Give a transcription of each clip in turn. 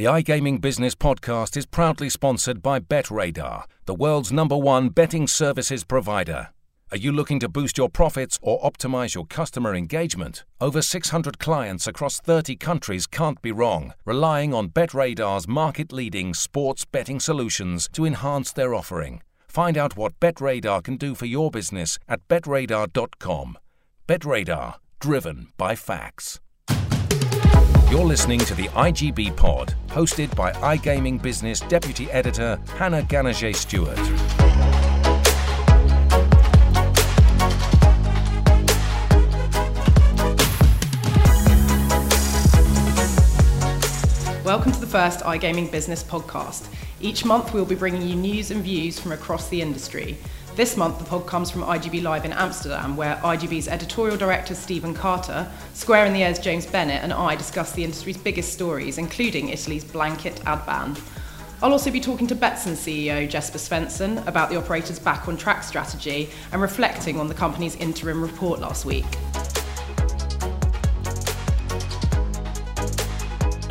The iGaming Business Podcast is proudly sponsored by BetRadar, the world's number one betting services provider. Are you looking to boost your profits or optimize your customer engagement? Over 600 clients across 30 countries can't be wrong, relying on BetRadar's market leading sports betting solutions to enhance their offering. Find out what BetRadar can do for your business at betradar.com. BetRadar, driven by facts. You're listening to the IGB Pod, hosted by iGaming Business Deputy Editor Hannah Gannagé-Stewart. Welcome to the first iGaming Business podcast. Each month, we'll be bringing you news and views from across the industry. This month, the pod comes from IGB Live in Amsterdam, where IGB's editorial director Stephen Carter, Square in the Air's James Bennett, and I discuss the industry's biggest stories, including Italy's blanket ad ban. I'll also be talking to Betsson CEO Jesper Svensson about the operator's back on track strategy and reflecting on the company's interim report last week.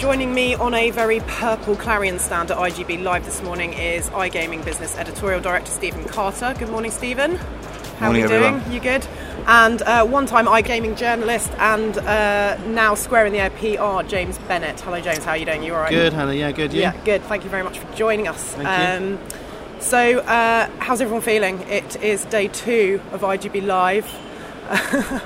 Joining me on a very purple Clarion stand at IGB Live this morning is iGaming Business Editorial Director Stephen Carter. Good morning, Stephen. How morning, are you doing? everyone. You good? And uh, one-time iGaming journalist and uh, now Square in the Air PR, James Bennett. Hello, James. How are you doing? You all right? Good, Hannah. Yeah, good. You? Yeah, good. Thank you very much for joining us. Thank you. Um, so, uh, how's everyone feeling? It is day two of IGB Live.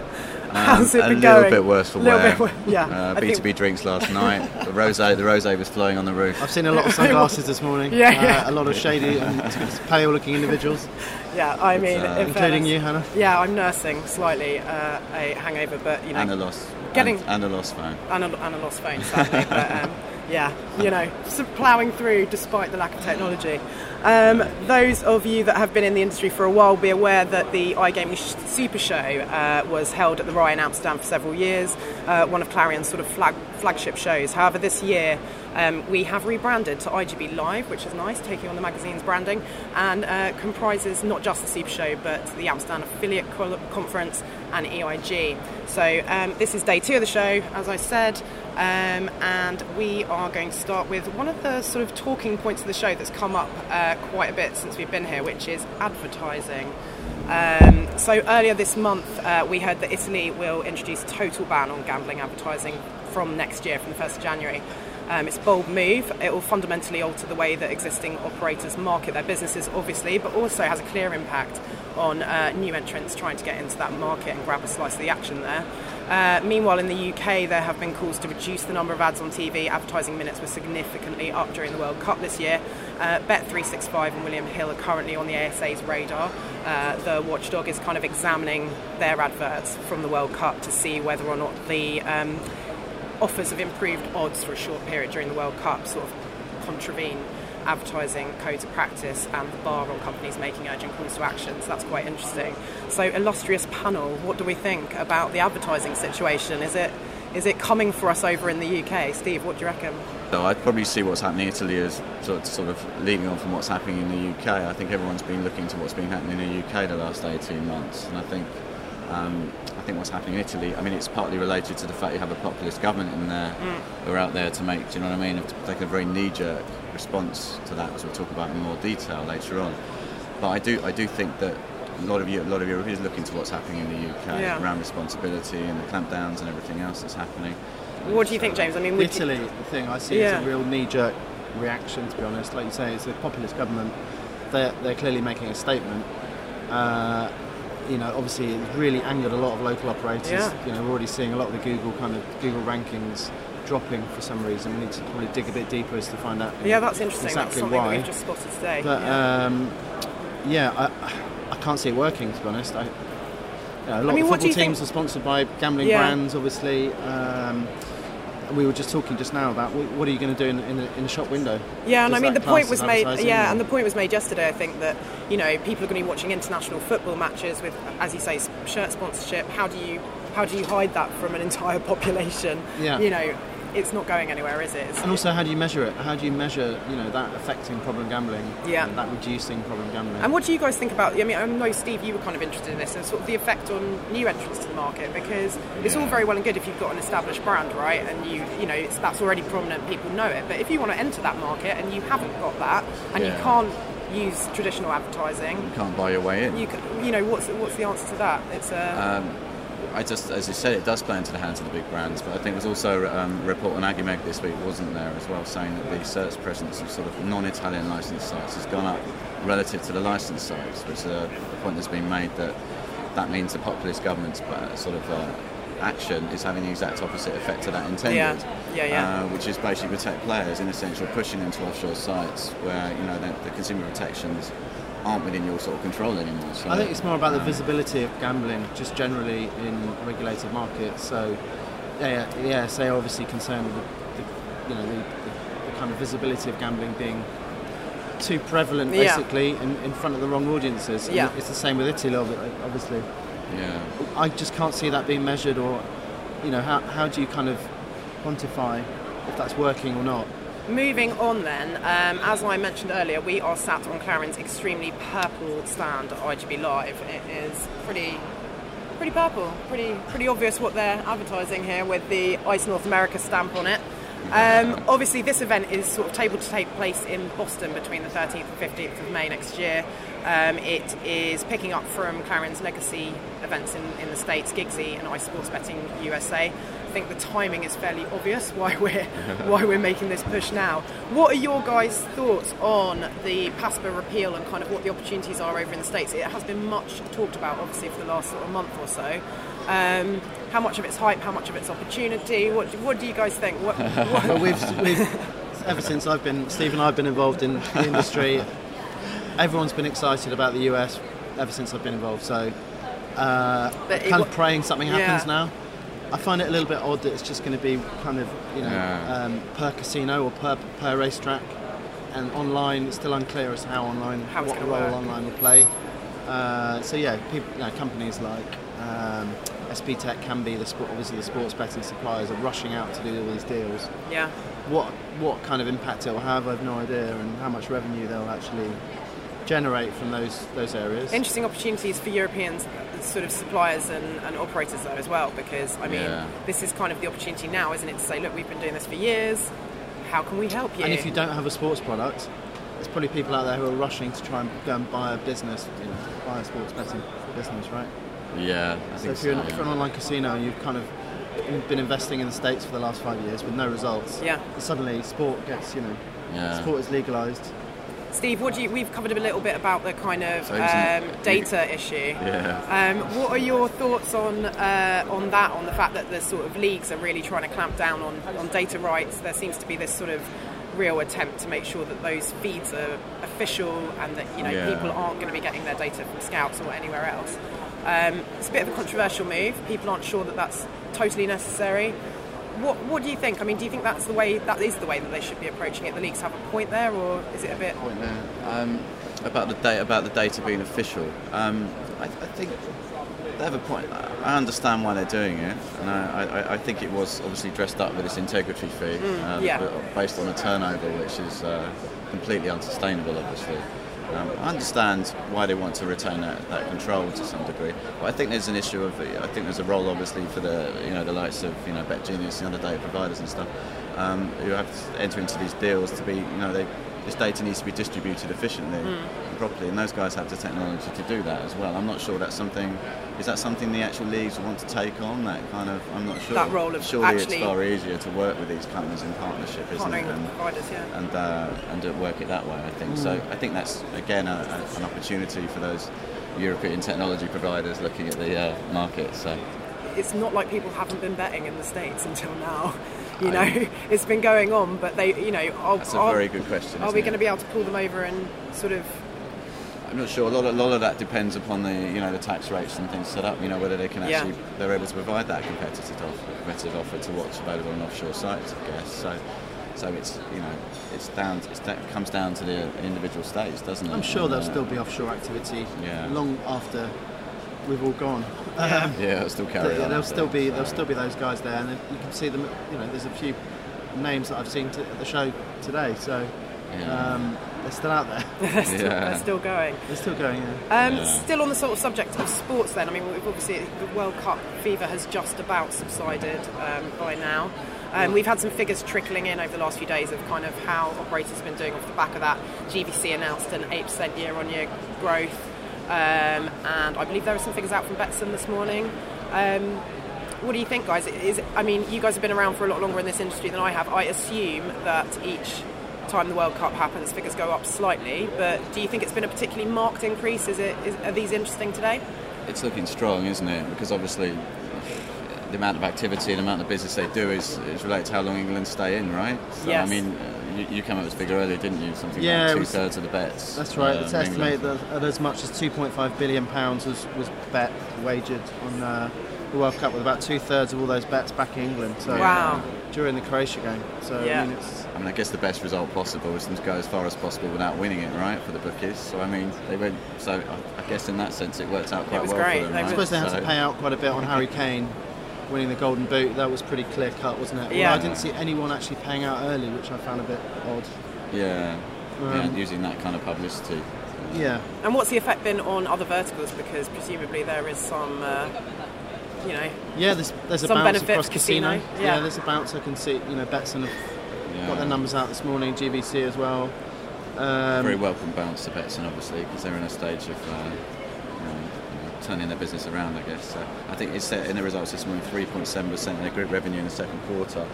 how's it Um, a been little going? bit worse for Little wear. bit wor- yeah, Uh, I B2B think- drinks last night. The rose, the rose was flowing on the roof. I've seen a lot of sunglasses this morning. Yeah, uh, yeah. A lot of shady and pale-looking individuals, Yeah, I mean, uh, in including fairness- you, Hannah. Yeah, I'm nursing slightly uh, a hangover, but you know, And a lost. Getting- and, and a lost phone. and a, and a lost phone, sadly. but um, yeah, you know, ploughing through despite the lack of technology. Um, those of you that have been in the industry for a while be aware that the iGaming Super Show uh, was held at the RAI in Amsterdam for several years, uh, one of Clarion's sort of flag- flagship shows. However, this year um, we have rebranded to IGB Live, which is nice, taking on the magazine's branding, and uh, comprises not just the Super Show but the Amsterdam Affiliate Conference and EIG. So um, this is day two of the show, as I said, um, and we are going to start with one of the sort of talking points of the show that's come up uh, quite a bit since we've been here, which is advertising. Um, so earlier this month, uh, we heard that Italy will introduce a total ban on gambling advertising from next year, from the 1st of January. Um, it's a bold move. It will fundamentally alter the way that existing operators market their businesses, obviously, but also has a clear impact on uh, new entrants trying to get into that market and grab a slice of the action there. Uh, meanwhile, in the UK, there have been calls to reduce the number of ads on TV. Advertising minutes were significantly up during the World Cup this year. Uh, Bet365 and William Hill are currently on the ASA's radar. Uh, the watchdog is kind of examining their adverts from the World Cup to see whether or not the um, offers of improved odds for a short period during the World Cup sort of contravene advertising codes of practice and the bar on companies making urgent calls to action. So that's quite interesting. So, illustrious panel, what do we think about the advertising situation? Is it is it coming for us over in the UK? Steve, what do you reckon? So I'd probably see what's happening in Italy as sort of, sort of leading on from what's happening in the UK. I think everyone's been looking to what's been happening in the UK the last 18 months, and I think um, I think what's happening in Italy. I mean, it's partly related to the fact you have a populist government in there who are out there to make. Do you know what I mean? Have taken a very knee-jerk response to that, which we'll talk about in more detail later on. But I do I do think that. A lot of you, a lot of Europeans looking to what's happening in the UK Yeah. around responsibility and the clampdowns and everything else that's happening. What do you think, James? I mean, would you- Italy, the thing I see Yeah. is a real knee-jerk reaction. To be honest, like you say, it's a populist government. They're they're clearly making a statement. Uh, you know, obviously, it's really angered a lot of local operators. Yeah. You know, we're already seeing a lot of the Google kind of Google rankings dropping for some reason. We need to probably dig a bit deeper as to find out. yeah, that's interesting. that's exactly something why. that we've just spotted today. But yeah. um, yeah, I, I can't see it working. To be honest, I, you know, a lot mean, of football teams think- are sponsored by gambling Yeah. brands, obviously. Um, we were just talking just now about what are you going to do in, in, a, in a shop window? Yeah, and Does I mean the point was made. Yeah, or- and the point was made yesterday. I think that you know people are going to be watching international football matches with, as you say, shirt sponsorship. How do you how do you hide that from an entire population? Yeah. You know, it's not going anywhere, is it? It's, And also, how do you measure it? How do you measure, you know, that affecting problem gambling? Yeah. and that reducing problem gambling. And what do you guys think about? I mean, I know Steve, you were kind of interested in this, and sort of the effect on new entrants to the market, because it's all very well and good if you've got an established brand, right? And you, you know, it's, that's already prominent, people know it. But if you want to enter that market and you haven't got that, and you can't use traditional advertising, You can't buy your way in. you, c- you know, what's what's the answer to that? It's a Um, I just, as you said, it does play into the hands of the big brands. But I think there was also um, a report on Agimeg this week, wasn't there, as well, saying that the search presence of sort of non-Italian licensed sites has gone up relative to the licensed sites, which is a, point that's been made that that means the populist government's uh, sort of uh, action is having the exact opposite effect to that intended. Yeah. Yeah, yeah. Uh, which is basically protect players in a sense, or pushing into offshore sites where you know the, the consumer protections aren't within your sort of control anymore. So, I think it's more about the visibility of gambling, just generally in regulated markets. So, yeah, yeah, yeah so they're obviously concerned with the, you know, the, the, the kind of visibility of gambling being too prevalent, Yeah. basically, in, in front of the wrong audiences. And Yeah. it's the same with Italy, ob- obviously. Yeah. I just can't see that being measured, or, you know, how, how do you kind of quantify if that's working or not? Moving on then, um, as I mentioned earlier, we are sat on Clarion's extremely purple stand at IGB Live. It is pretty, pretty purple, pretty, pretty obvious what they're advertising here with the ICE North America stamp on it. Um, obviously, this event is sort of tabled to take place in Boston between the 13th and 15th of May next year. Um, it is picking up from Clarion's legacy events in, in the States, GiGse and ICE Sports Betting USA. I think the timing is fairly obvious why we're why we're making this push now. What are your guys' thoughts on the PASPA repeal and kind of what the opportunities are over in the States? It has been much talked about, obviously, for the last sort of month or so. Um, how much of it's hype? How much of it's opportunity? What, what do you guys think? What, what, Well, we've, we've ever since I've been Steve and I've been involved in the industry. Everyone's been excited about the US ever since I've been involved. So, uh, But kind wa- of praying something happens Yeah. now. I find it a little bit odd that it's just going to be kind of you know Yeah. um, per casino or per per racetrack, and online. It's still unclear as how online How what role work. online will play. Uh, so yeah, people, you know, companies like um, SBTech can be the sport, obviously the sports betting suppliers are rushing out to do all these deals yeah. what what kind of impact it will have, I've no idea, and how much revenue they'll actually generate from those those areas. Interesting opportunities for European sort of suppliers and, and operators though as well because I mean Yeah. this is kind of the opportunity now isn't it to say look we've been doing this for years how can we help you And if you don't have a sports product, there's probably people out there who are rushing to try and go and buy a business, you know, buy a sports betting business, right? Yeah, I So think if so. you're, an, yeah. if you're an online casino and you've kind of been investing in the states for the last five years with no results, Yeah. suddenly sport gets, you know, Yeah. sport is legalised. Steve what do you we've covered a little bit about the kind of So isn't it- um, data issue Yeah. Um, what are your thoughts on uh, on that? On the fact that the sort of leagues are really trying to clamp down on, on data rights. There seems to be this sort of real attempt to make sure that those feeds are official and that you know Yeah. people aren't going to be getting their data from scouts or anywhere else. Um, it's a bit of a controversial move. People aren't sure that that's totally necessary. What, what do you think? I mean, do you think that's the way that is the way that they should be approaching it? The leagues have a point there, or is it a bit? point there. Um, about the data, about the data being official. Um, I, I think they have a point. I understand why they're doing it, and I, I, I think it was obviously dressed up with this integrity fee, uh, yeah. based on a turnover which is uh, completely unsustainable, obviously. Um, I understand why they want to retain that, that control to some degree, but I think there's an issue of I think there's a role obviously for the you know the likes of you know BetGenius, the other data providers and stuff, um, who have to enter into these deals to be you know they this data needs to be distributed efficiently and properly, and those guys have the technology to do that as well. I'm not sure that's something. Is that something the actual leagues want to take on? That kind of, I'm not sure. That role of Surely actually- it's far easier to work with these companies in partnership, isn't it? And, providers, yeah. and uh, and work it that way. I think so. I think that's again a, a, an opportunity for those European technology providers looking at the uh, market. So it's not like people haven't been betting in the states until now. You I- know, it's been going on, but they, you know, are, that's a are, very good question. are we going to be able to pull them over and sort of? I'm not sure. A lot, of, a lot of that depends upon the you know the tax rates and things set up. You know whether they can Yeah. actually they're able to provide that competitive offer, competitive offer to what's available on offshore sites. I guess so. So it's you know it's down it's that comes down to the individual states, doesn't it? I'm sure And, there'll uh, still be offshore activity Yeah. long after we've all gone. Um, Yeah, still carry There- on. there'll still think, be so. there'll still be those guys there, and you can see them. You know, there's a few names that I've seen to, at the show today. So Yeah. um, they're still out there. they're, still, Yeah. they're still going. they're still going. Yeah. Um, Yeah. Still on the sort of subject of sports, then. I mean, obviously the World Cup fever has just about subsided um, by now. Um, we've had some figures trickling in over the last few days of kind of how operators have been doing off the back of that. GVC announced an 8% year-on-year growth, um, and I believe there are some figures out from Betsson this morning. Um, what do you think, guys? Is I mean, you guys have been around for a lot longer in this industry than I have. I assume that each time the World Cup happens, figures go up slightly. But do you think it's been a particularly marked increase? Is it? Is, are these interesting today? it's looking strong, isn't it? Because obviously the amount of activity and the amount of business they do is, is related to how long England stay in, right? So, Yes. I mean, you, you came up with a figure earlier, didn't you? Something Yeah, like two was- thirds of the bets. That's right. uh, it's estimated that, that as much as 2.5 billion pounds was, was bet wagered on uh, the World Cup, with about two thirds of all those bets back in England. So Wow. during the Croatia game. So Yeah. I mean, it's I mean, I guess the best result possible is to go as far as possible without winning it, right, for the bookies. So, I mean, they went. So, I, I guess in that sense, it worked out quite was well great. for them. Right? I suppose they had So- to pay out quite a bit on Harry Kane winning the Golden Boot. That was pretty clear cut, wasn't it? Although Yeah. I didn't see anyone actually paying out early, which I found a bit odd. Yeah, yeah, Um, using that kind of publicity. Yeah. And what's the effect been on other verticals? Because presumably there is some, uh, you know, Yeah, there's, there's a Some bounce benefits, across casino, casino. yeah. there's a bounce. I can see. You know, Betsson have Yeah. got their numbers out this morning. GVC as well. Um, Very welcome bounce to Betsson, obviously, because they're in a stage of uh, turning their business around, I guess. So I think it's in the results this morning, 3.7% of their group revenue in the second quarter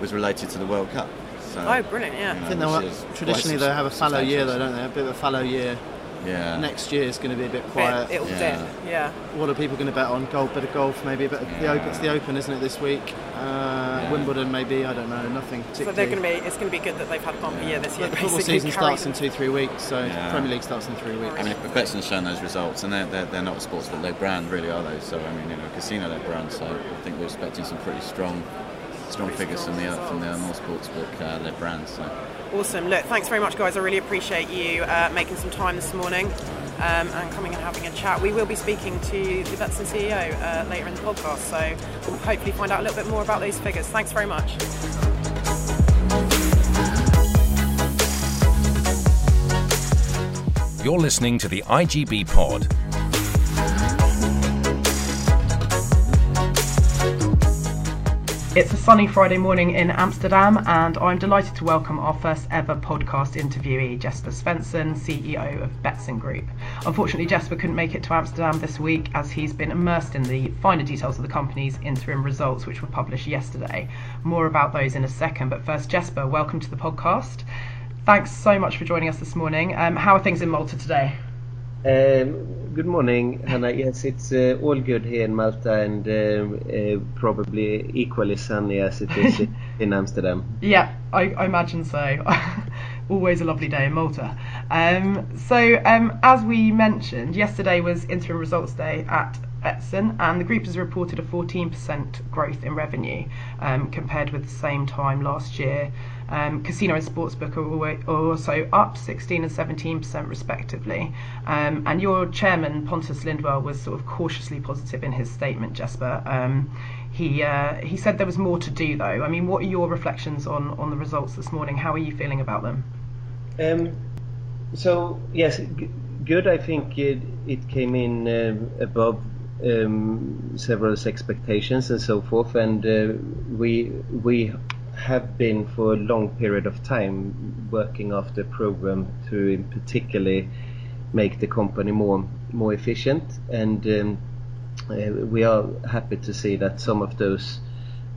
was related to the World Cup. So, oh, brilliant, yeah. you know, I think they'll, which is quite traditionally they have a fallow year, though, don't they? A bit of a fallow year. Yeah. Next year is going to be a bit Bit- quiet. it'll Yeah. dip, yeah. What are people going to bet on? Golf, bit of golf, maybe a bit. Of the open, it's the Open, isn't it, this week? Uh, Yeah. Wimbledon, maybe. I don't know. Nothing So they're going to be. It's going to be good that they've had a bumper year this year. But the football season carried starts in two, three weeks. So Yeah. Premier League starts in three weeks. I mean, if Betsson has shown those results, and they're, they're, they're not a sportsbook-led brand, really, are they? So, I mean, you know, casino-led brand. So, I think we're expecting some pretty strong, strong Pretty figures strong from the uh, from the results. more sportsbook-led brands. So. Awesome. Look, thanks very much, guys. I really appreciate you uh, making some time this morning um, and coming and having a chat. We will be speaking to the Betsson CEO uh, later in the podcast, so we'll hopefully find out a little bit more about those figures. Thanks very much. You're listening to the IGB Pod. It's a sunny Friday morning in Amsterdam, and I'm delighted to welcome our first ever podcast interviewee, Jesper Svensson, CEO of Betsson Group. Unfortunately, Jesper couldn't make it to Amsterdam this week as he's been immersed in the finer details of the company's interim results, which were published yesterday. More about those in a second, but first, Jesper, welcome to the podcast. Thanks so much for joining us this morning. Um, how are things in Malta today? Um, good morning, Hannah. Yes, it's uh, all good here in Malta and um, uh, probably equally sunny as it is in Amsterdam. Yeah, I, I imagine so. Always a lovely day in Malta. Um, so, um, as we mentioned, yesterday was interim results day at Betsson, and the group has reported a 14% growth in revenue um, compared with the same time last year. Um, casino and sportsbook are, also up 16 and 17% respectively. Um, and your chairman, Pontus Lindwall, was sort of cautiously positive in his statement, Jesper. Um, he uh, he said there was more to do though. I mean, what are your reflections on, on the results this morning? How are you feeling about them? Um, so yes, g- good. I think it, it came in um above um, several expectations and so forth, and uh, we we have been for a long period of time working after the program to in particularly make the company more more efficient, and um, uh, we are happy to see that some of those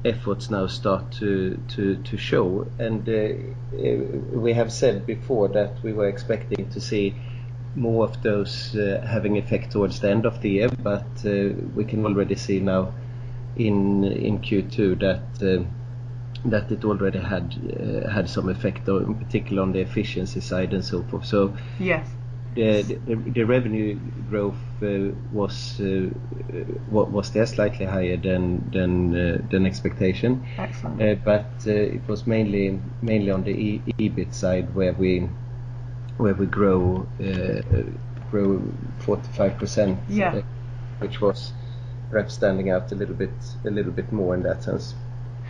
efforts now start to to, to show. And uh, uh, we have said before that we were expecting to see more of those uh, having effect towards the end of the year, but uh, we can already see now in in Q2 that. Uh, that it already had uh, had some effect, on, in particular on the efficiency side and so forth. So Yes. the, the, the revenue growth uh, was uh, was there slightly higher than than uh, than expectation, Excellent. uh, but uh, it was mainly mainly on the e- EBIT side where we where we grow uh, grow 45 percent, Yeah. which was perhaps standing out a little bit a little bit more in that sense.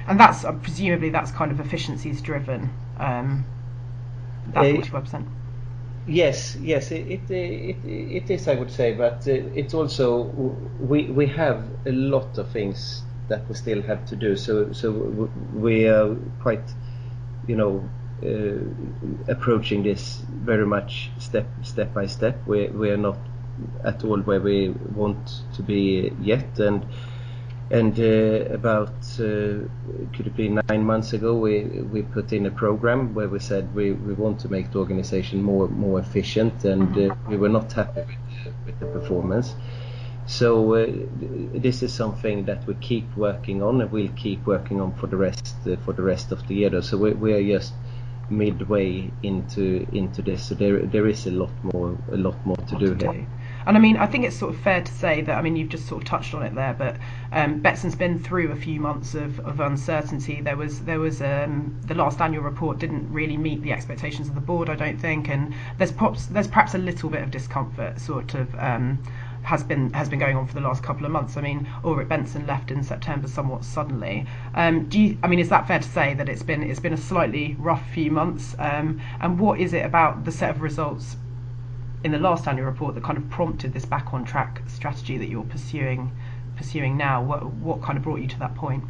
And that's uh, presumably that's kind of efficiencies driven. Um, that forty five percent. Yes, yes, it, it, it, it is, I would say, but uh, it's also we we have a lot of things that we still have to do. So so we are quite, you know, uh, approaching this very much step step by step. We we are not at all where we want to be yet, and and uh, about uh, could it be nine months ago we we put in a program where we said we, we want to make the organization more more efficient and uh, we were not happy with, with the performance. So uh, this is something that we keep working on and we'll keep working on for the rest uh, for the rest of the year Though. so we, we are just midway into into this. So there there is a lot more a lot more to do here and I mean, I think it's sort of fair to say that, I mean, you've just sort of touched on it there, but um, Betsson's been through a few months of, of uncertainty. There was, there was um, the last annual report didn't really meet the expectations of the board, I don't think, and there's perhaps, there's perhaps a little bit of discomfort sort of. Um, has been has been going on for the last couple of months. I mean, Ulrik Bengtsson left in September somewhat suddenly. Um, do you, I mean, is that fair to say that it's been it's been a slightly rough few months? Um, and what is it about the set of results in the last annual report that kind of prompted this back on track strategy that you're pursuing pursuing now? What what kind of brought you to that point?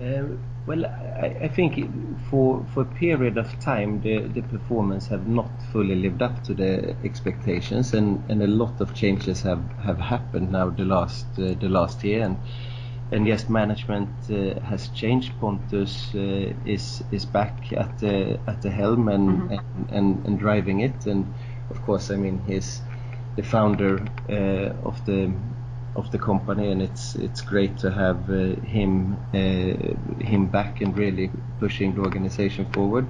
Um, well, I, I, think for for a period of time, the, the performance have not fully lived up to the expectations, and, and a lot of changes have, have happened now the last uh, the last year, and and yes, management uh, has changed. Pontus uh, is is back at the at the helm and, mm-hmm. and, and, and driving it, and of course, I mean he's the founder uh, of the of the company, and it's it's great to have uh, him uh, him back and really pushing the organization forward.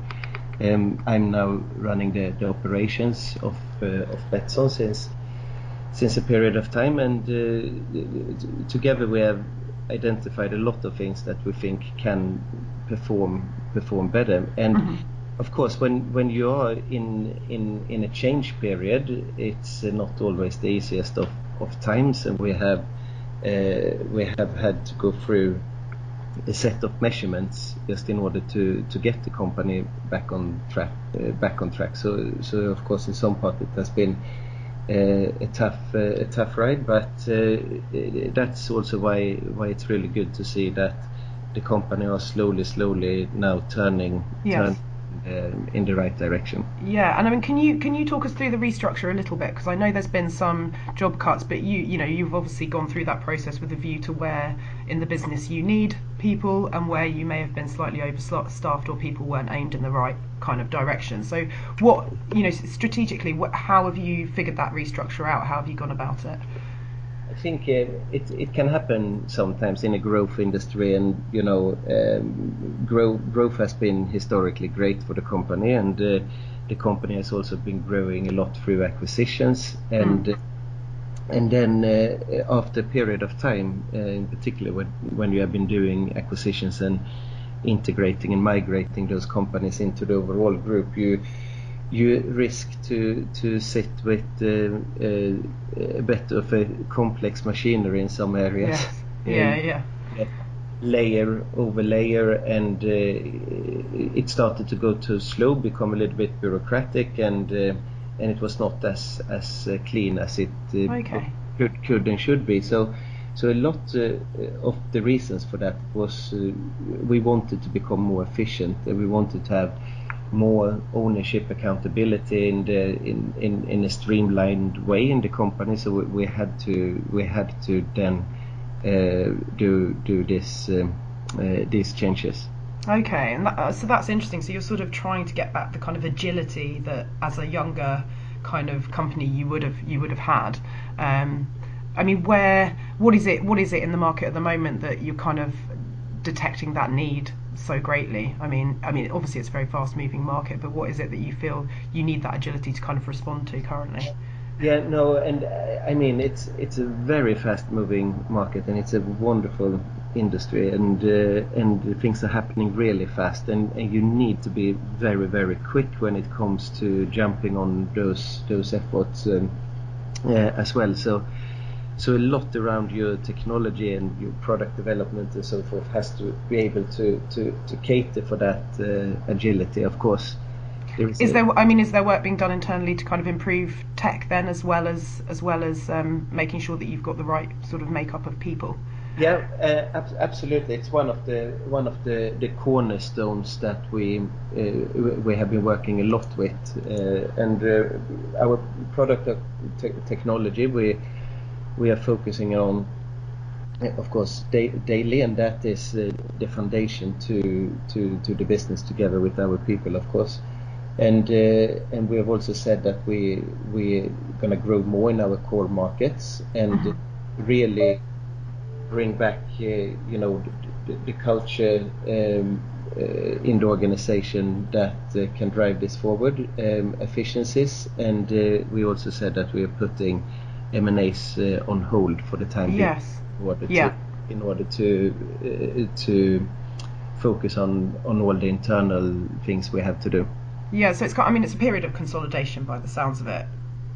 Um, I'm now running the, the operations of uh, of Betsson since since a period of time, and uh, together we have identified a lot of things that we think can perform perform better and. Mm-hmm of course, when when you are in in in a change period, it's not always the easiest of, of times, and we have uh, we have had to go through a set of measurements just in order to to get the company back on track uh, back on track. So so of course, in some part it has been uh, a tough uh, a tough ride, but uh, that's also why why it's really good to see that the company are slowly slowly now turning. Yes. Turn, uh, in the right direction. Yeah, and I mean, can you can you talk us through the restructure a little bit? Because I know there's been some job cuts, but you you know you've obviously gone through that process with a view to where in the business you need people and where you may have been slightly overstaffed or people weren't aimed in the right kind of direction. So, what you know strategically, what, how have you figured that restructure out? How have you gone about it? I think uh, it it can happen sometimes in a growth industry, and you know, um, growth growth has been historically great for the company, and uh, the company has also been growing a lot through acquisitions, and mm. and then uh, after a period of time, uh, in particular when when you have been doing acquisitions and integrating and migrating those companies into the overall group, you you risk to to sit with uh, uh, a bit of a complex machinery in some areas. Yeah, yeah, yeah. Layer over layer, and uh, it started to go too slow, become a little bit bureaucratic, and uh, and it was not as as uh, clean as it uh, okay. could could and should be. So. So a lot of the reasons for that was we wanted to become more efficient, and we wanted to have more ownership accountability in the in, in, in a streamlined way in the company. So we, we had to we had to then uh, do do this um, uh, these changes. Okay and that, uh, so that's interesting. So you're sort of trying to get back the kind of agility that as a younger kind of company you would have you would have had. Um, I mean where what is it what is it in the market at the moment that you're kind of detecting that need so greatly? I mean, I mean, obviously it's a very fast-moving market, but what is it that you feel you need that agility to kind of respond to currently? Yeah, no, and I mean it's it's a very fast-moving market, and it's a wonderful industry, and uh, and things are happening really fast, and, and you need to be very very quick when it comes to jumping on those those efforts um, uh, as well. So so a lot around your technology and your product development and so forth has to be able to to, to cater for that uh, agility of course. There is, is there i mean is there work being done internally to kind of improve tech then as well as as well as um, making sure that you've got the right sort of makeup of people? Yeah, uh, ab- absolutely. It's one of the one of the, the cornerstones that we uh, we have been working a lot with, uh, and uh, our product te- technology we we are focusing on, uh, of course, da- daily, and that is uh, the foundation to to to the business together with our people, of course. And and we have also said that we we're gonna grow more in our core markets and mm-hmm. really bring back, uh, you know, the, the culture um, uh, in the organization that uh, can drive this forward, um, efficiencies, and we also said that we are putting M&As on hold for the time being. In order yeah. to, in order to to focus on on all the internal things we have to do. Yeah, so it's got, I mean it's a period of consolidation by the sounds of it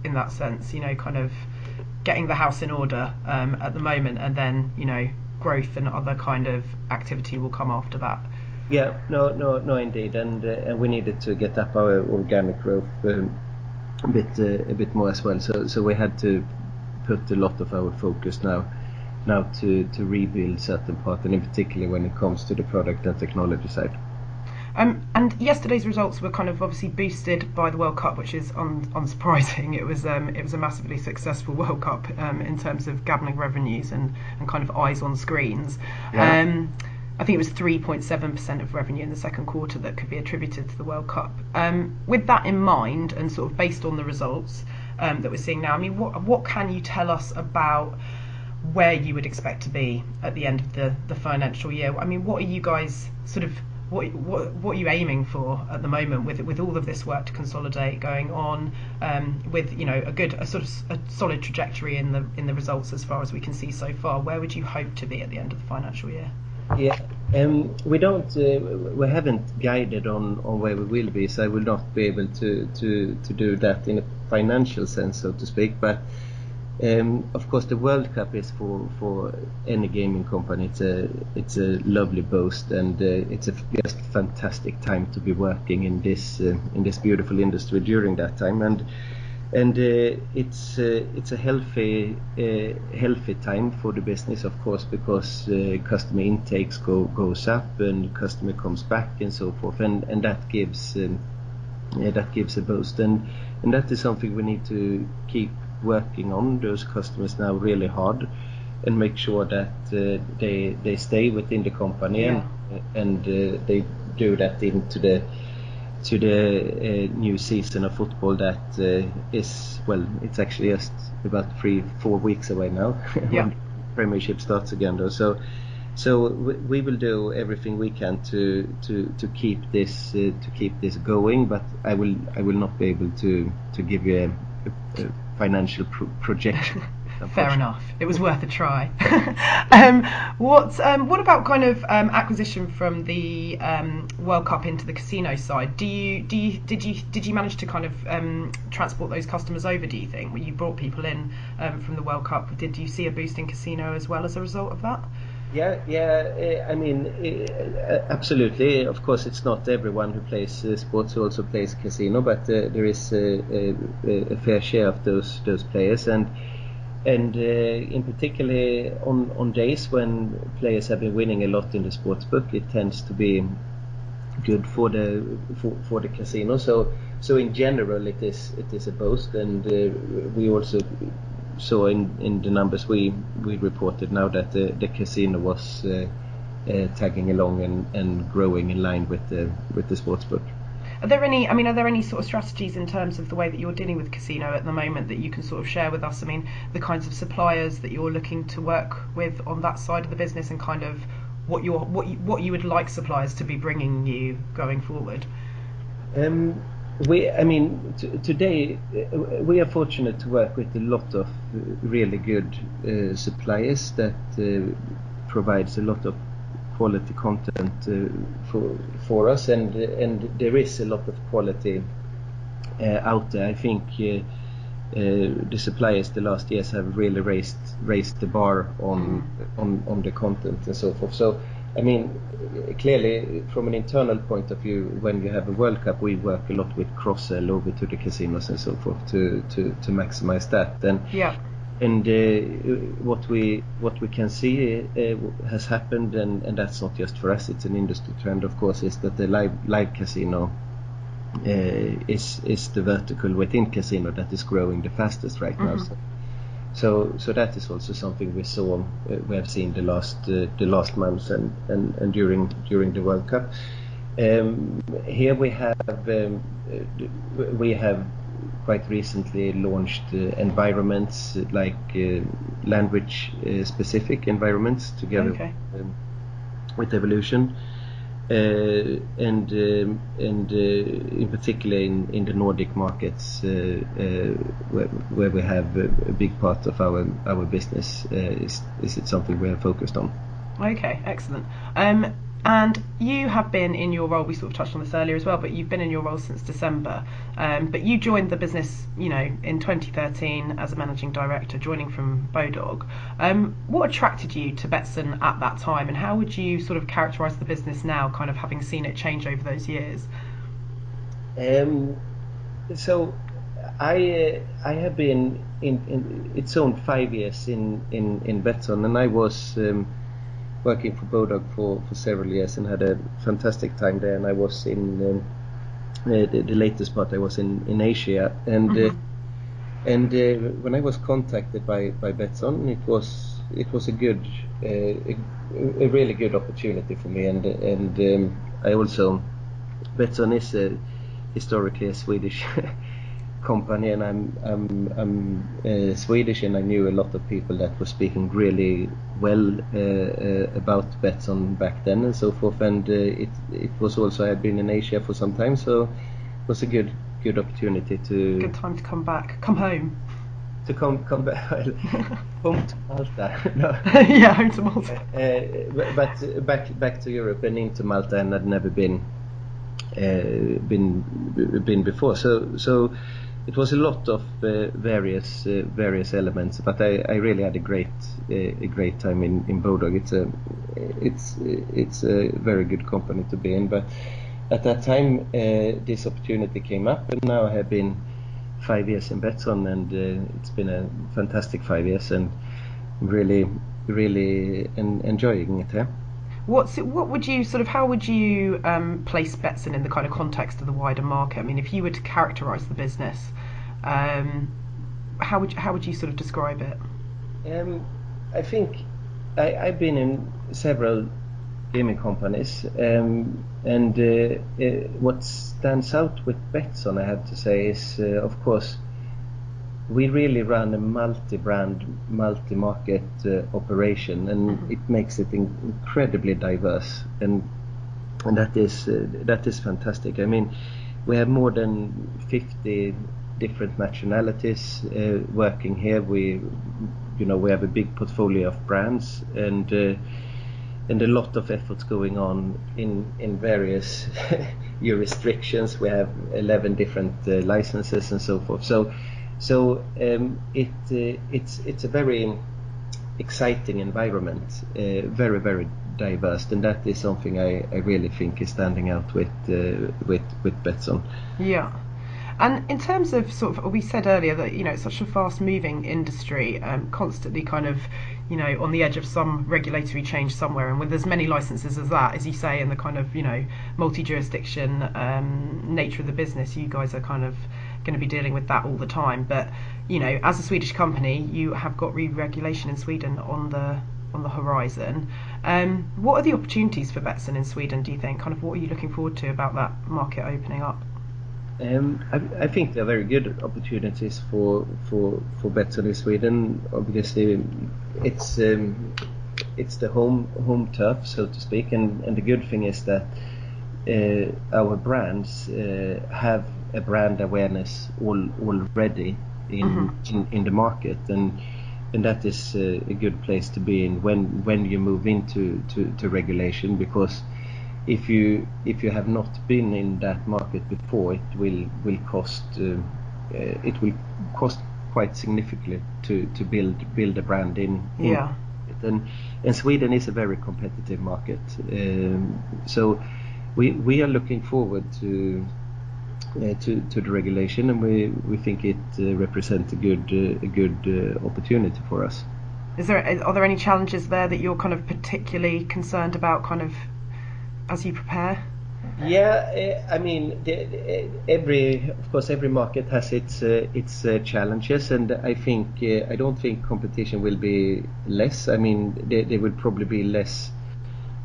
in that sense, you know, kind of getting the house in order um, at the moment, and then you know growth and other kind of activity will come after that. Yeah, no, no, no, indeed, and uh, and we needed to get up our organic growth um, a bit uh, a bit more as well. So so we had to put a lot of our focus now now to to rebuild certain parts, and in particular when it comes to the product and technology side. Um, and yesterday's results were kind of obviously boosted by the World Cup, which is un- unsurprising. It was um, it was a massively successful World Cup um, in terms of gambling revenues and, and kind of eyes on screens. Yeah. Um, I think it was 3.7% of revenue in the second quarter that could be attributed to the World Cup. Um, with that in mind, and sort of based on the results um, that we're seeing now, I mean, what what can you tell us about? where you would expect to be at the end of the, the financial year. I mean, what are you guys sort of what, what, what are you aiming for at the moment with with all of this work to consolidate going on um, with you know a good a sort of a solid trajectory in the in the results as far as we can see so far where would you hope to be at the end of the financial year yeah um, we don't uh, we haven't guided on, on where we will be so I will not be able to, to, to do that in a financial sense so to speak but um, of course, the World Cup is for, for any gaming company. It's a it's a lovely boast, and uh, it's a just fantastic time to be working in this uh, in this beautiful industry during that time. And and uh, it's uh, it's a healthy uh, healthy time for the business, of course, because uh, customer intakes go goes up and customer comes back and so forth, and and that gives um, that gives a boost, and and that is something we need to keep working on those customers now really hard and make sure that uh, they they stay within the company yeah. and and uh, they do that into the to the uh, new season of football that uh, is well it's actually just about three four weeks away now yeah. when premiership starts again though so so we, we, will do everything we can to to to keep this uh, to keep this going but I will I will not be able to to give you a, a financial pro- projection. Fair enough. It was worth a try. um, what um, what about kind of um, acquisition from the um, World Cup into the casino side? Do you do you did you did you manage to kind of um, transport those customers over? Do you think when you brought people in um, from the World Cup, did you see a boost in casino as well as a result of that? Yeah, yeah. Eh, I mean, eh, absolutely. Of course, it's not everyone who plays uh, sports who also plays casino, but uh, there is a, a, a, fair share of those those players, and and uh, in particular on on days when players have been winning a lot in the sports book, it tends to be good for the for, for the casino. So so in general, it is it is a boost, and uh, we also saw in, in the numbers we, we reported now that the, the casino was uh, uh, tagging along and, and growing in line with the with the sportsbook. Are there any? I mean, are there any sort of strategies in terms of the way that you're dealing with casino at the moment that you can sort of share with us? I mean, the kinds of suppliers that you're looking to work with on that side of the business, and kind of what you what you, what you would like suppliers to be bringing you going forward. Um, we, I mean, t- today we are fortunate to work with a lot of really good uh, suppliers that uh, provides a lot of quality content uh, for for us, and and there is a lot of quality uh, out there. I think uh, uh, the suppliers the last years have really raised raised the bar on on on the content and so forth. So, I mean, clearly from an internal point of view, when you have a World Cup, we work a lot with cross sell over to the casinos and so forth to to to maximize that. And Yeah. And uh, what we what we can see uh, has happened, and, and that's not just for us; it's an industry trend, of course, is that the live live casino uh, is is the vertical within casino that is growing the fastest right now. So, so so that is also something we saw uh, we have seen the last uh, the last months and, and, and during during the World Cup. Um, here we have um, uh, we have quite recently launched uh, environments uh, like uh, language uh, specific environments together Okay. um, with Evolution. Uh, and um, and uh, in particular in, in the Nordic markets uh, uh, where, where we have a, a big part of our our business uh, is is it something we are focused on. Okay, excellent. Um, and you have been in your role. We sort of touched on this earlier as well, but you've been in your role since December. Um, but you joined the business, you know, in 2013 as a managing director, joining from Bodog. Um, what attracted you to Betsson at that time, and how would you sort of characterise the business now, kind of having seen it change over those years? Um, so I uh, I have been in, in its own five years in in in Betsson, and I was um, working for Bodog for, for several years and had a fantastic time there. And I was in um, uh, the, the latest part I was in in Asia, and uh, and uh, when I was contacted by by Betsson, it was it was a good uh, a, a really good opportunity for me, and and um, I also Betsson is a historically a Swedish company, and I'm I'm I'm uh, Swedish, and I knew a lot of people that were speaking really well uh, uh, about Betsson back then and so forth. And uh, it it was also I had been in Asia for some time, so it was a good good opportunity to Good time to come back, come home. to come come back home to Malta. no. yeah, home to Malta. Uh, but back back to Europe and into Malta, and I'd never been uh, been been before. So so it was a lot of uh, various uh, various elements. But I, I really had a great uh, a great time in in Bodog. It's a it's it's a very good company to be in. But at that time, uh, this opportunity came up, and now I have been five years in Betsson, and uh, it's been a fantastic five years, and really really en- enjoying it. Yeah? What's it, what would you sort of how would you um, place Betsson in the kind of context of the wider market? I mean, if you were to characterise the business, um, how would how would you sort of describe it? Um, I think I, I've been in several gaming companies, um, and uh, uh, what stands out with Betsson, I have to say, is uh, of course we really run a multi-brand, multi-market uh, operation, and it makes it in- incredibly diverse, and and that is uh, that is fantastic. I mean, we have more than 50 different nationalities uh, working here. We, you know, we have a big portfolio of brands and. Uh, and a lot of efforts going on in in various jurisdictions. We have 11 different uh, licenses and so forth. So so um, it uh, it's it's a very exciting environment, uh, very very diverse, and that is something I, I really think is standing out with uh, with with Betsson. Yeah. And in terms of sort of, we said earlier that you know it's such a fast-moving industry, um, constantly kind of, you know, on the edge of some regulatory change somewhere. And with as many licenses as that, as you say, and the kind of you know multi-jurisdiction um, nature of the business, you guys are kind of going to be dealing with that all the time. But you know, as a Swedish company, you have got re-regulation in Sweden on the on the horizon. Um, what are the opportunities for Betsson in Sweden? Do you think? Kind of, what are you looking forward to about that market opening up? Um, I, I think there are very good opportunities for for for Betsson in Sweden. Obviously, it's um, it's the home home turf, so to speak, and, and the good thing is that uh, our brands uh, have a brand awareness all, already in, in in the market, and and that is uh, a good place to be in when when you move into to, to regulation because if you if you have not been in that market before, it will will cost uh, uh, it will cost quite significantly to, to build build a brand in, in Yeah. and and Sweden is a very competitive market. Um, so we we are looking forward to to to the regulation, and we we think it uh, represents a good uh, a good uh, opportunity for us. Is there are there any challenges there that you're kind of particularly concerned about, kind of as you prepare? Yeah, uh, I mean, uh, every of course every market has its uh, its uh, challenges, and I think uh, I don't think competition will be less. I mean, there, there will probably be less uh,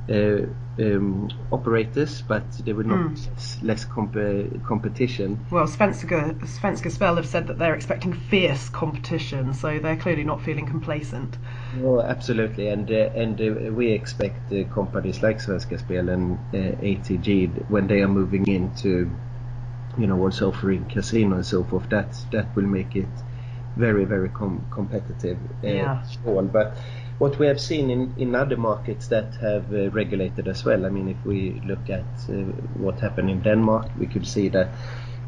um, operators, but there will not be less, comp- competition. Well, Svenska Svenska Spel have said that they're expecting fierce competition, so they're clearly not feeling complacent. No, absolutely, and uh, and uh, we expect uh, companies like Svenska Spel and uh, ATG when they are moving into, you know, also offering casino and so forth. That that will make it very very com- competitive. Uh, Yeah. all. But what we have seen in, in other markets that have uh, regulated as well. I mean, if we look at uh, what happened in Denmark, we could see that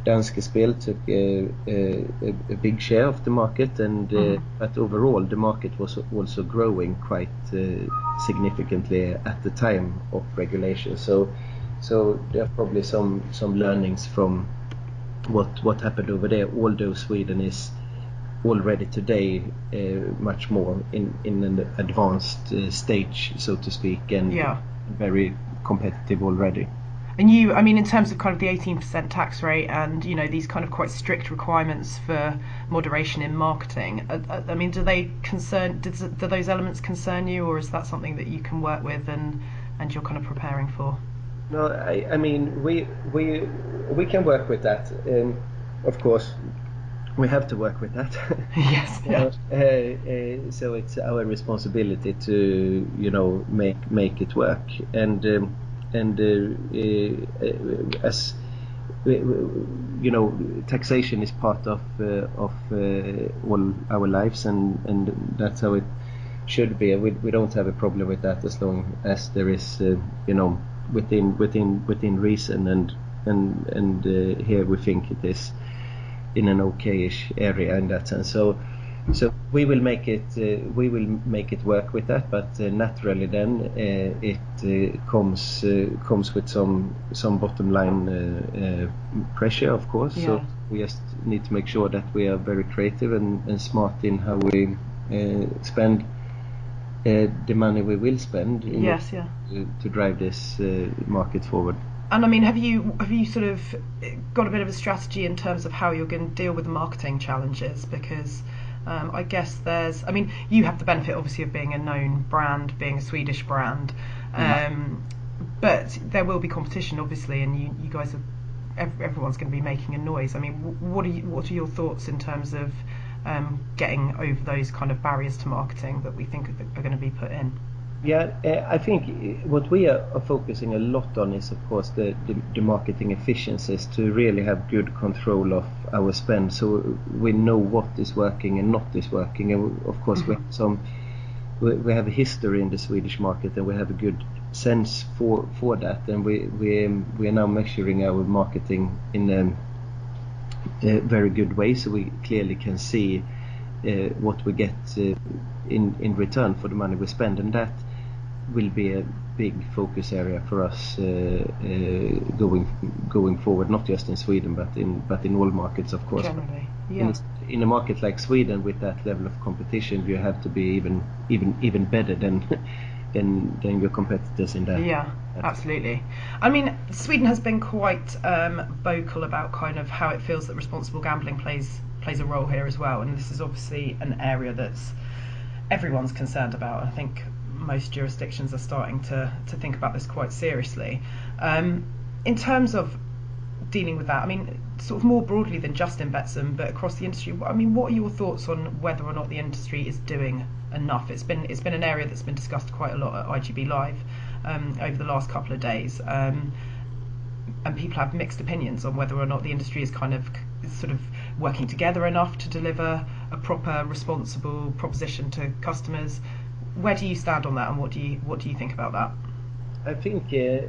Danske Spil took uh, uh, a, a big share of the market, and uh, but overall the market was also growing quite uh, significantly at the time of regulation. So, so there are probably some some learnings from what what happened over there. Although Sweden is already today uh, much more in in an advanced uh, stage, so to speak, and Yeah. very competitive already. And you, I mean, in terms of kind of the 18% tax rate and you know these kind of quite strict requirements for moderation in marketing. uh, uh, I mean, do they concern? Do, do those elements concern you, or is that something that you can work with and and you're kind of preparing for? No, I, I mean we we we can work with that. Um, of course, we have to work with that. yes. Yeah. Uh, uh, so it's our responsibility to you know make make it work and um, and uh, uh, as we- you know taxation is part of uh, of uh, all our lives and and that's how it should be we, we don't have a problem with that as long as there is uh, you know within within within reason and and and uh, here we think it is in an okayish area in that sense. So, so we will make it uh, we will make it work with that. But uh, naturally, then uh, it uh, comes uh, comes with some some bottom line uh, pressure, of course. So we just need to make sure that we are very creative and, and smart in how we uh, spend. The money we will spend in Yes. Yeah. to, to drive this uh, market forward. And I mean, have you have you sort of got a bit of a strategy in terms of how you're going to deal with the marketing challenges? Because um, I guess there's, I mean, you have the benefit obviously of being a known brand, being a Swedish brand, um, but there will be competition obviously, and you, you guys are, everyone's going to be making a noise. I mean, what are you, what are your thoughts in terms of um, getting over those kind of barriers to marketing that we think are, are going to be put in? Yeah, uh, I think uh, what we are, focusing a lot on is, of course, the, the, the marketing efficiencies to really have good control of our spend, so we know what is working and not is working. And of course, we have some we, we have a history in the Swedish market, and we have a good sense for for that. And we we um, we are now measuring our marketing in a, a very good way, so we clearly can see uh, what we get uh, in in return for the money we spend, and that will be a big focus area for us uh, uh, going going forward. Not just in Sweden, but in but in all markets, of course. Generally, In, yeah. a- in a market like Sweden, with that level of competition, you have to be even even even better than than than your competitors in that. Yeah, absolutely. I mean, Sweden has been quite um, vocal about kind of how it feels that responsible gambling plays plays a role here as well, and this is obviously an area that's everyone's concerned about. I think most jurisdictions are starting to to think about this quite seriously. Um, in terms of dealing with that, I mean, sort of more broadly than just in but across the industry. I mean, what are your thoughts on whether or not the industry is doing enough? It's been it's been an area that's been discussed quite a lot at IGB Live um, over the last couple of days, um, and people have mixed opinions on whether or not the industry is kind of sort of working together enough to deliver a proper, responsible proposition to customers. Where do you stand on that, and what do you what do you think about that? I think uh,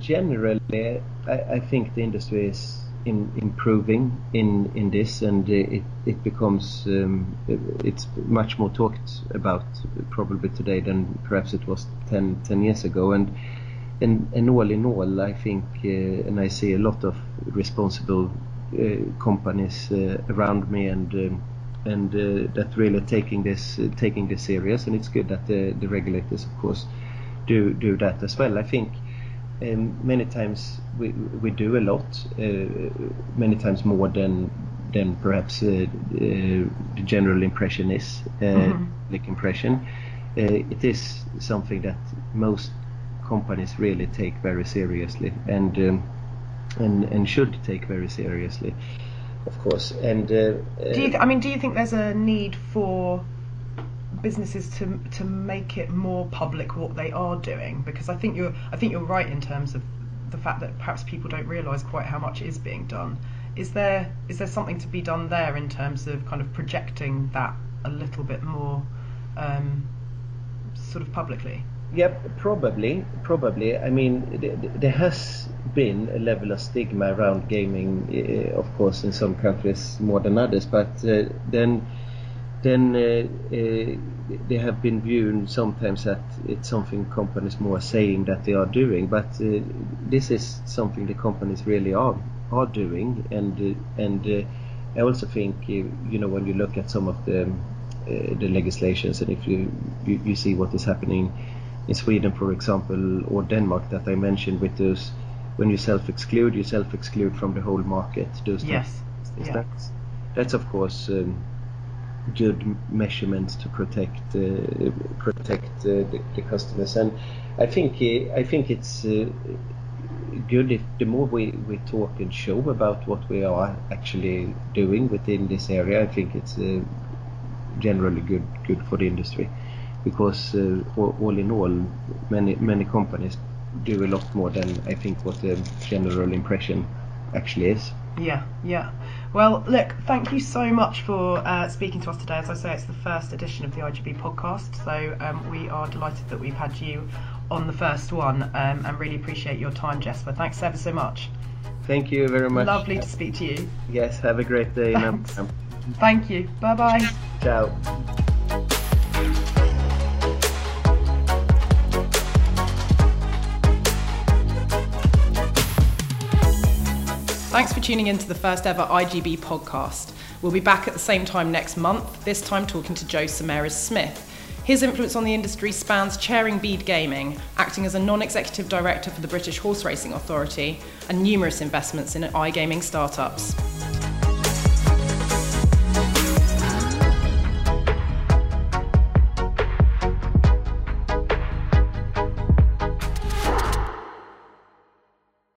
generally, I, I think the industry is in improving in in this, and it it becomes um, it's much more talked about probably today than perhaps it was 10, 10 years ago, and and and all in all, I think, uh, and I see a lot of responsible uh, companies uh, around me, and um, and uh, that really taking this uh, taking this serious, and it's good that the the regulators, of course, do do that as well. I think um, many times we we do a lot, uh, many times more than than perhaps uh, uh, the general impression is, uh, mm-hmm. like impression. it is something that most companies really take very seriously and um, and and should take very seriously, of course. And do you? I mean, do you think there's a need for businesses to to make it more public what they are doing because I think you're I think you're right in terms of the fact that perhaps people don't realise quite how much is being done. Is there is there something to be done there in terms of kind of projecting that a little bit more um, sort of publicly? Yep, probably, probably. I mean, th- there has been a level of stigma around gaming, uh, of course, in some countries more than others. But uh, then then uh, uh, they have been viewed sometimes that it's something companies more saying that they are doing, but this is something the companies really are are doing, and and I also think you know when you look at some of the the legislations and if you, you, you see what is happening in Sweden, for example, or Denmark that I mentioned with those when you self-exclude, you self-exclude from the whole market. Those yes, yeah. that's, that's of course. Um, good measurements to protect uh, protect uh, the, the, customers. And I think uh, I think it's good if the more we, we talk and show about what we are actually doing within this area. I think it's generally good good for the industry because uh, all, in all many many companies do a lot more than I think what the general impression actually is. Yeah, yeah. Well, look, thank you so much for uh, speaking to us today. As I say, it's the first edition of the IGB podcast, so um, we are delighted that we've had you on the first one um, and really appreciate your time, Jesper. Thanks ever so much. Thank you very much. Lovely to speak to you. Yes, have a great day. Thank you. Bye bye. Ciao. Thanks for tuning in to the first ever IGB podcast. We'll be back at the same time next month, this time talking to Joe Saumarez Smith. His influence on the industry spans chairing Bede Gaming, acting as a non executive director for the British Horse Racing Authority, and numerous investments in iGaming startups.